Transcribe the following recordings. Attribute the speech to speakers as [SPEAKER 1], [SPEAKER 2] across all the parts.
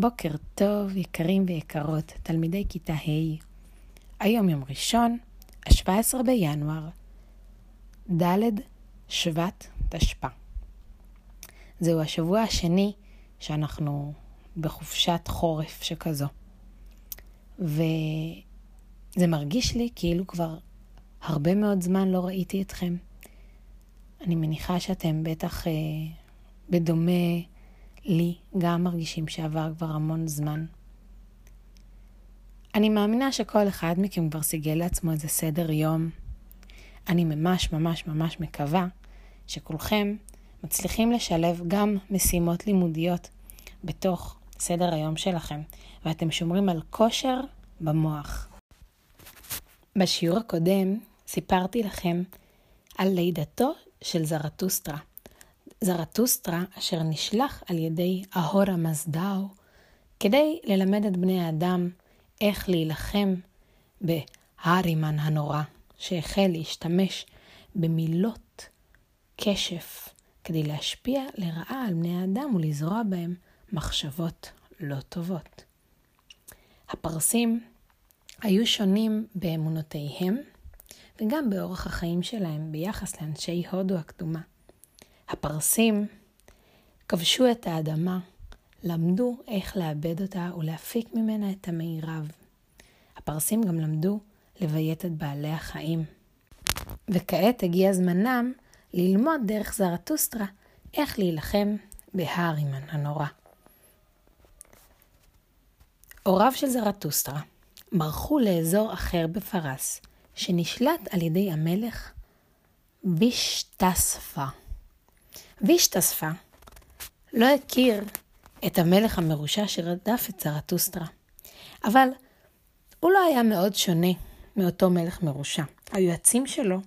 [SPEAKER 1] בוקר טוב, יקרים ויקרות, תלמידי כיתה ה'. היום יום ראשון, ה-17 בינואר, ד' שבט תשפ"א. זהו השבוע השני שאנחנו בחופשת חורף שכזו. וזה מרגיש לי כאילו כבר הרבה מאוד זמן לא ראיתי אתכם. אני מניחה שאתם בטח אה, בדומה לי גם מרגישים שעבר כבר המון זמן. אני מאמינה שכל אחד מכם כבר סיגל לעצמו איזה סדר יום. אני ממש ממש ממש מקווה שכולכם מצליחים לשלב גם משימות לימודיות בתוך סדר היום שלכם, ואתם שומרים על כושר במוח. בשיעור הקודם סיפרתי לכם על לידתו של זרטוסטרה. זרטוסטרה אשר נשלח על ידי אהורה מזדאו כדי ללמד את בני האדם איך להילחם בהארימן הנורא, שהחל להשתמש במילות כשף כדי להשפיע לרעה על בני האדם ולזרוע בהם מחשבות לא טובות. הפרסים היו שונים באמונותיהם וגם באורח החיים שלהם ביחס לאנשי הודו הקדומה. הפרסים כבשו את האדמה, למדו איך לעבד אותה ולהפיק ממנה את המירב. הפרסים גם למדו לביית את בעלי החיים. וכעת הגיע זמנם ללמוד דרך זרטוסטרה איך להילחם בהארימן הנורא. הוריו של זרטוסטרה ברחו לאזור אחר בפרס, שנשלט על ידי המלך בישטספה. וישתספה לא הכיר את המלך המרושע שרדף את זרטוסטרה, אבל הוא לא היה מאוד שונה מאותו מלך מרושע. היועצים שלו,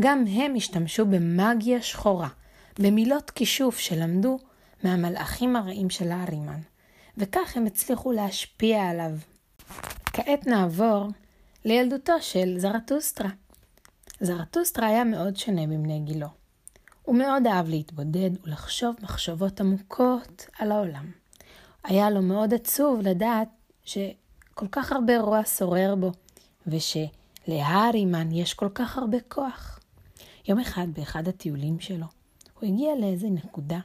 [SPEAKER 1] גם הם השתמשו במאגיה שחורה, במילות כישוף שלמדו מהמלאכים הרעים של הארימן, וכך הם הצליחו להשפיע עליו. כעת נעבור לילדותו של זרטוסטרה. זרטוסטרה היה מאוד שונה מבני גילו. הוא מאוד אהב להתבודד ולחשוב מחשבות עמוקות על העולם. היה לו מאוד עצוב לדעת שכל כך הרבה רוע שורר בו, ושלהארימן יש כל כך הרבה כוח. יום אחד, באחד הטיולים שלו, הוא הגיע לאיזה נקודה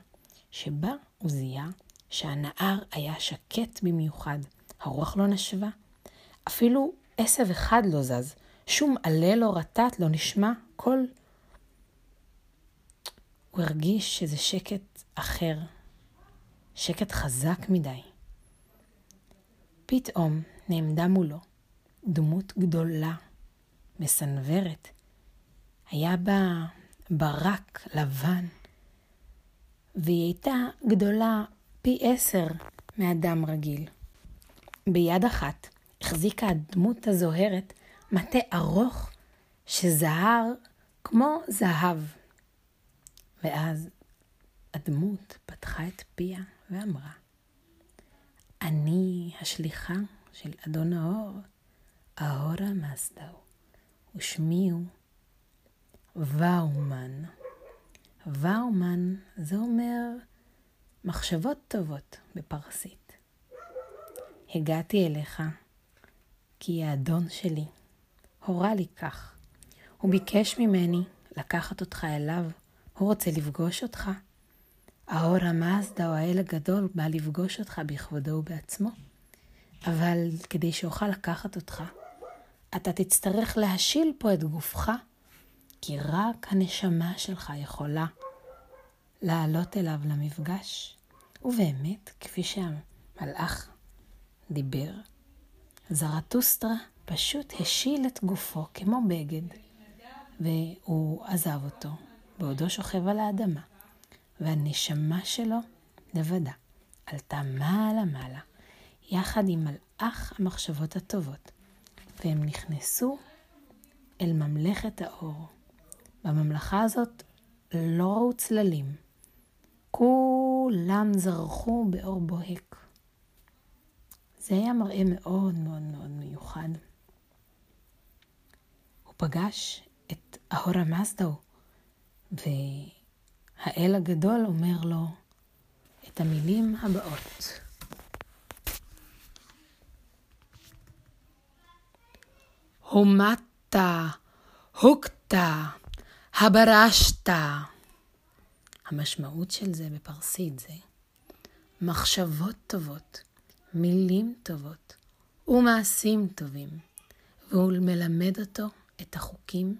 [SPEAKER 1] שבה הוא זיהה שהנהר היה שקט במיוחד, הרוח לא נשבה, אפילו עשב אחד לא זז, שום עלה לא רטט, לא נשמע קול הוא הרגיש שזה שקט אחר, שקט חזק מדי. פתאום נעמדה מולו דמות גדולה, מסנוורת. היה בה ברק לבן, והיא הייתה גדולה פי עשר מאדם רגיל. ביד אחת החזיקה הדמות הזוהרת מטה ארוך שזהר כמו זהב. ואז הדמות פתחה את פיה ואמרה, אני השליחה של אדון האור, האורה מסדאו, ושמי הוא ואומן. ואומן זה אומר מחשבות טובות בפרסית. הגעתי אליך כי האדון שלי הורה לי כך. הוא ביקש ממני לקחת אותך אליו הוא רוצה לפגוש אותך. האור המאזדה או האל הגדול בא לפגוש אותך בכבודו ובעצמו. אבל כדי שאוכל לקחת אותך, אתה תצטרך להשיל פה את גופך, כי רק הנשמה שלך יכולה לעלות אליו למפגש. ובאמת, כפי שהמלאך דיבר, זרטוסטרה פשוט השיל את גופו כמו בגד, והוא עזב אותו. בעודו שוכב על האדמה, והנשמה שלו לבדה עלתה מעלה-מעלה, יחד עם מלאך המחשבות הטובות, והם נכנסו אל ממלכת האור. בממלכה הזאת לא ראו צללים, כולם זרחו באור בוהק. זה היה מראה מאוד מאוד מאוד מיוחד. הוא פגש את ההורה מזדאו, והאל הגדול אומר לו את המילים הבאות. הומדת, הוקת, הברשת. המשמעות של זה בפרסית זה מחשבות טובות, מילים טובות ומעשים טובים, והוא מלמד אותו את החוקים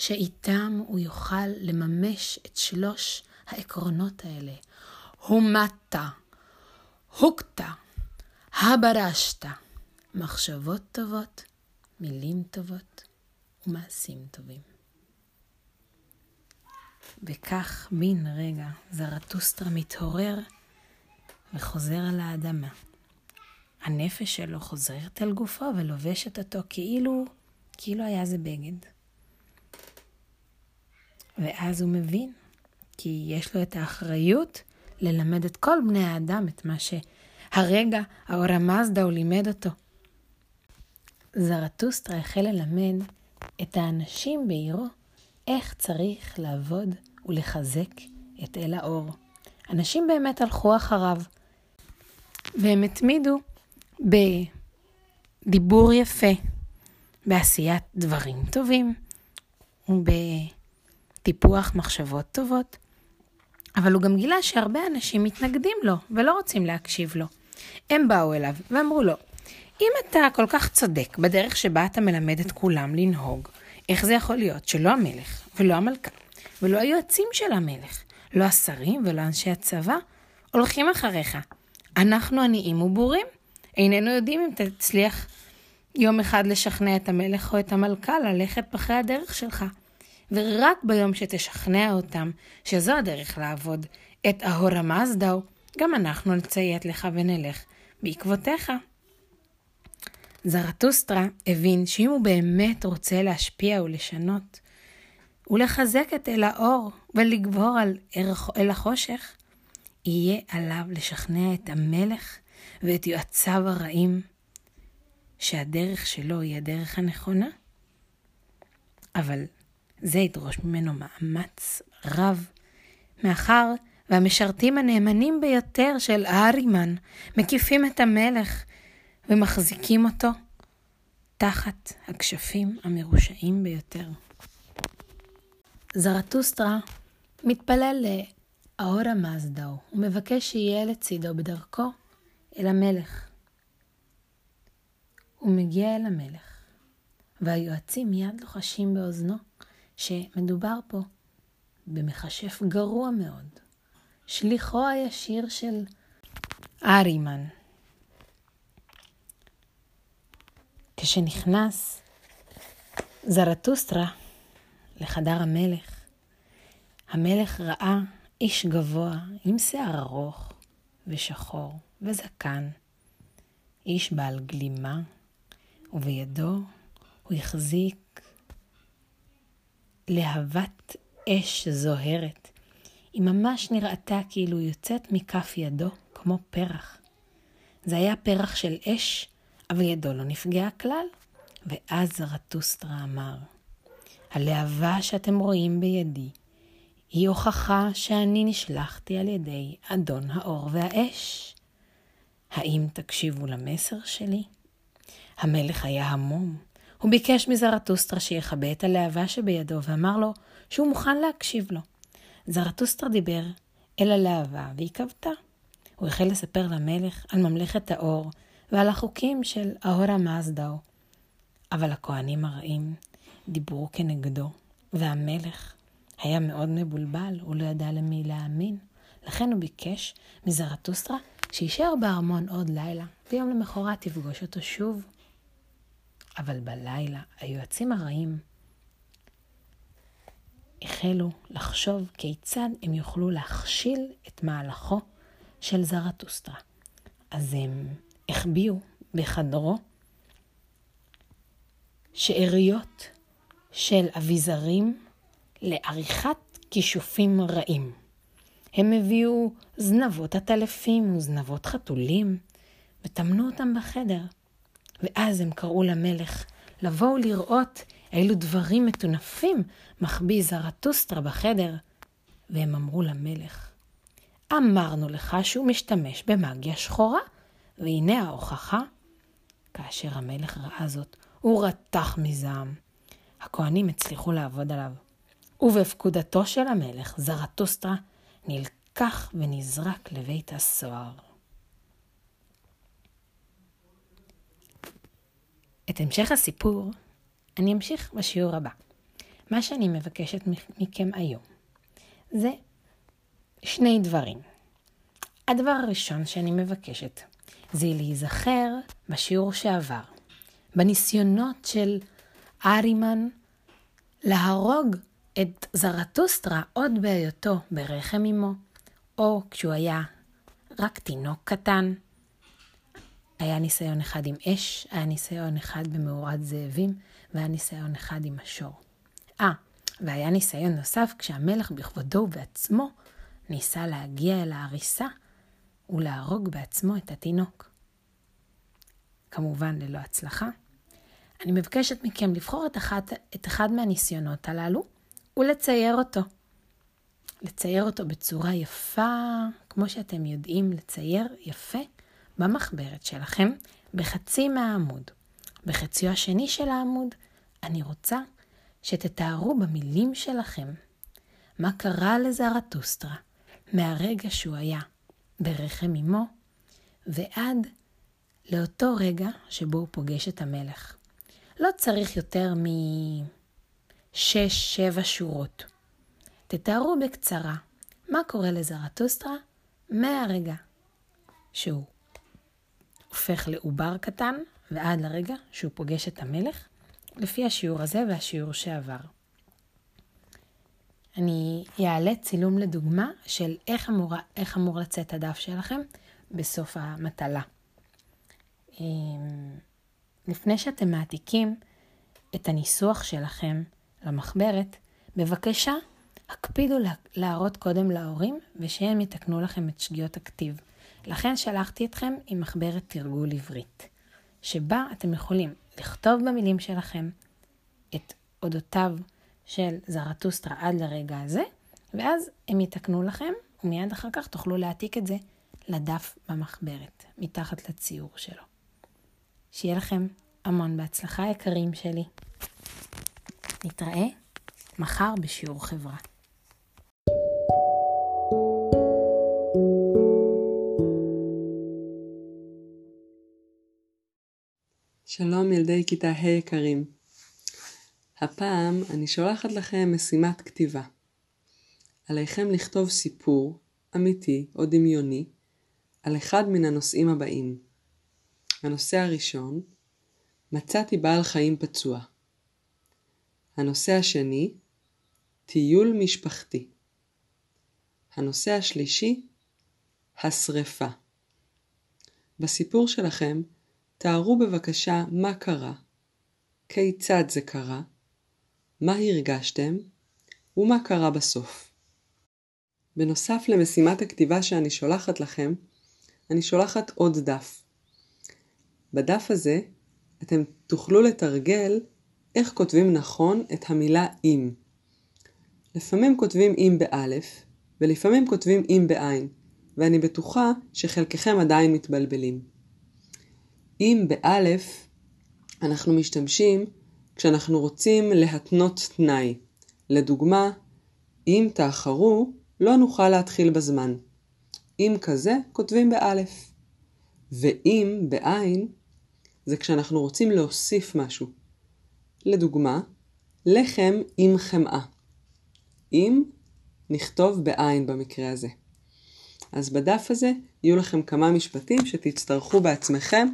[SPEAKER 1] שאיתם הוא יוכל לממש את שלוש העקרונות האלה. הומדת, הוקת, הברשת. מחשבות טובות, מילים טובות ומעשים טובים. וכך בן רגע זרטוסטרה מתעורר וחוזר על האדמה. הנפש שלו חוזרת אל גופו ולובשת אותו כאילו, כאילו היה זה בגד. ואז הוא מבין, כי יש לו את האחריות ללמד את כל בני האדם את מה שהרגע האור המזדה הוא לימד אותו. זרטוסטרה החל ללמד את האנשים בעירו איך צריך לעבוד ולחזק את אל האור. אנשים באמת הלכו אחריו, והם התמידו בדיבור יפה, בעשיית דברים טובים ובטיפוח מחשבות טובות. אבל הוא גם גילה שהרבה אנשים מתנגדים לו ולא רוצים להקשיב לו. הם באו אליו ואמרו לו, אם אתה כל כך צודק בדרך שבה אתה מלמד את כולם לנהוג, איך זה יכול להיות שלא המלך ולא המלכה ולא היועצים של המלך, לא השרים ולא אנשי הצבא, הולכים אחריך. אנחנו עניים ובורים, איננו יודעים אם תצליח יום אחד לשכנע את המלך או את המלכה ללכת אחרי הדרך שלך. ורק ביום שתשכנע אותם שזו הדרך לעבוד את אהורה מזדאו, גם אנחנו נציית לך ונלך בעקבותיך. זרטוסטרה הבין שאם הוא באמת רוצה להשפיע ולשנות, ולחזק את אל האור ולגבור על אל החושך, יהיה עליו לשכנע את המלך ואת יועציו הרעים שהדרך שלו היא הדרך הנכונה. אבל זה ידרוש ממנו מאמץ רב, מאחר והמשרתים הנאמנים ביותר של הארימן מקיפים את המלך ומחזיקים אותו תחת הכשפים המרושעים ביותר. זרטוסטרה מתפלל לאהורה מזדאו ומבקש שיהיה לצידו בדרכו אל המלך. הוא מגיע אל המלך, והיועצים מיד לוחשים באוזנו שמדובר פה במכשף גרוע מאוד, שליחו הישיר של ארימן. כשנכנס זרטוסטרה לחדר המלך, המלך ראה איש גבוה עם שיער ארוך ושחור וזקן, איש בעל גלימה, ובידו הוא החזיק להבת אש זוהרת. היא ממש נראתה כאילו יוצאת מכף ידו כמו פרח. זה היה פרח של אש אבל ידו לא נפגעה כלל. ואז זרטוסטרה אמר, הלהבה שאתם רואים בידי היא הוכחה שאני נשלחתי על ידי אדון האור והאש. האם תקשיבו למסר שלי? המלך היה המום. הוא ביקש מזרטוסטרה שיכבה את הלהבה שבידו ואמר לו שהוא מוכן להקשיב לו. זרטוסטרה דיבר אל הלהבה והיא כבתה. הוא החל לספר למלך על ממלכת האור ועל החוקים של ההורה מזדאו. אבל הכהנים הרעים דיברו כנגדו, והמלך היה מאוד מבולבל, הוא לא ידע למי להאמין. לכן הוא ביקש מזרטוסטרה שיישאר בארמון עוד לילה, ויום למחרת יפגוש אותו שוב. אבל בלילה היועצים הרעים החלו לחשוב כיצד הם יוכלו להכשיל את מהלכו של זרטוסטרה. אז הם החביאו בחדרו שאריות של אביזרים לעריכת כישופים רעים. הם הביאו זנבות עטלפים וזנבות חתולים וטמנו אותם בחדר. ואז הם קראו למלך לבוא ולראות אילו דברים מטונפים מחביא זרטוסטרה בחדר. והם אמרו למלך, אמרנו לך שהוא משתמש במאגיה שחורה. והנה ההוכחה. כאשר המלך ראה זאת, הוא רתח מזעם. הכהנים הצליחו לעבוד עליו. ובפקודתו של המלך, זרטוסטרה נלקח ונזרק לבית הסוהר. את המשך הסיפור אני אמשיך בשיעור הבא. מה שאני מבקשת מכם היום זה שני דברים. הדבר הראשון שאני מבקשת זה להיזכר בשיעור שעבר, בניסיונות של ארימן להרוג את זרטוסטרה עוד בהיותו ברחם אמו, או כשהוא היה רק תינוק קטן. היה ניסיון אחד עם אש, היה ניסיון אחד במאורת זאבים, והיה ניסיון אחד עם השור. אה, והיה ניסיון נוסף כשהמלך בכבודו ובעצמו ניסה להגיע אל ההריסה ולהרוג בעצמו את התינוק. כמובן ללא הצלחה. אני מבקשת מכם לבחור את אחד, את אחד מהניסיונות הללו ולצייר אותו. לצייר אותו בצורה יפה, כמו שאתם יודעים לצייר יפה, במחברת שלכם, בחצי מהעמוד. בחציו השני של העמוד, אני רוצה שתתארו במילים שלכם מה קרה לזרטוסטרה מהרגע שהוא היה ברחם אמו ועד לאותו רגע שבו הוא פוגש את המלך. לא צריך יותר משש-שבע שורות. תתארו בקצרה מה קורה לזרטוסטרה מהרגע שהוא הופך לעובר קטן ועד לרגע שהוא פוגש את המלך, לפי השיעור הזה והשיעור שעבר. אני אעלה צילום לדוגמה של איך אמור, איך אמור לצאת הדף שלכם בסוף המטלה. אמ, לפני שאתם מעתיקים את הניסוח שלכם למחברת, בבקשה, הקפידו להראות קודם להורים ושהם יתקנו לכם את שגיאות הכתיב. לכן שלחתי אתכם עם מחברת תרגול עברית, שבה אתם יכולים לכתוב במילים שלכם את אודותיו של זרטוסטרה עד לרגע הזה, ואז הם יתקנו לכם, ומיד אחר כך תוכלו להעתיק את זה לדף במחברת, מתחת לציור שלו. שיהיה לכם המון בהצלחה יקרים שלי. נתראה מחר בשיעור חברה.
[SPEAKER 2] שלום ילדי כיתה ה' יקרים. הפעם אני שולחת לכם משימת כתיבה. עליכם לכתוב סיפור, אמיתי או דמיוני, על אחד מן הנושאים הבאים. הנושא הראשון, מצאתי בעל חיים פצוע. הנושא השני, טיול משפחתי. הנושא השלישי, השרפה. בסיפור שלכם תארו בבקשה מה קרה, כיצד זה קרה, מה הרגשתם ומה קרה בסוף. בנוסף למשימת הכתיבה שאני שולחת לכם, אני שולחת עוד דף. בדף הזה אתם תוכלו לתרגל איך כותבים נכון את המילה אם. לפעמים כותבים אם באלף, ולפעמים כותבים אם בעין, ואני בטוחה שחלקכם עדיין מתבלבלים. אם באלף אנחנו משתמשים כשאנחנו רוצים להתנות תנאי. לדוגמה, אם תאחרו, לא נוכל להתחיל בזמן. אם כזה, כותבים באלף. ואם בעין, זה כשאנחנו רוצים להוסיף משהו. לדוגמה, לחם עם חמאה. אם נכתוב בעין במקרה הזה. אז בדף הזה יהיו לכם כמה משפטים שתצטרכו בעצמכם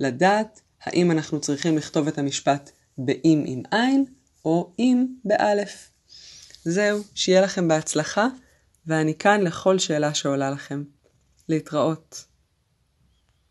[SPEAKER 2] לדעת האם אנחנו צריכים לכתוב את המשפט באם עם עין או אם באלף. זהו, שיהיה לכם בהצלחה, ואני כאן לכל שאלה שעולה לכם. להתראות.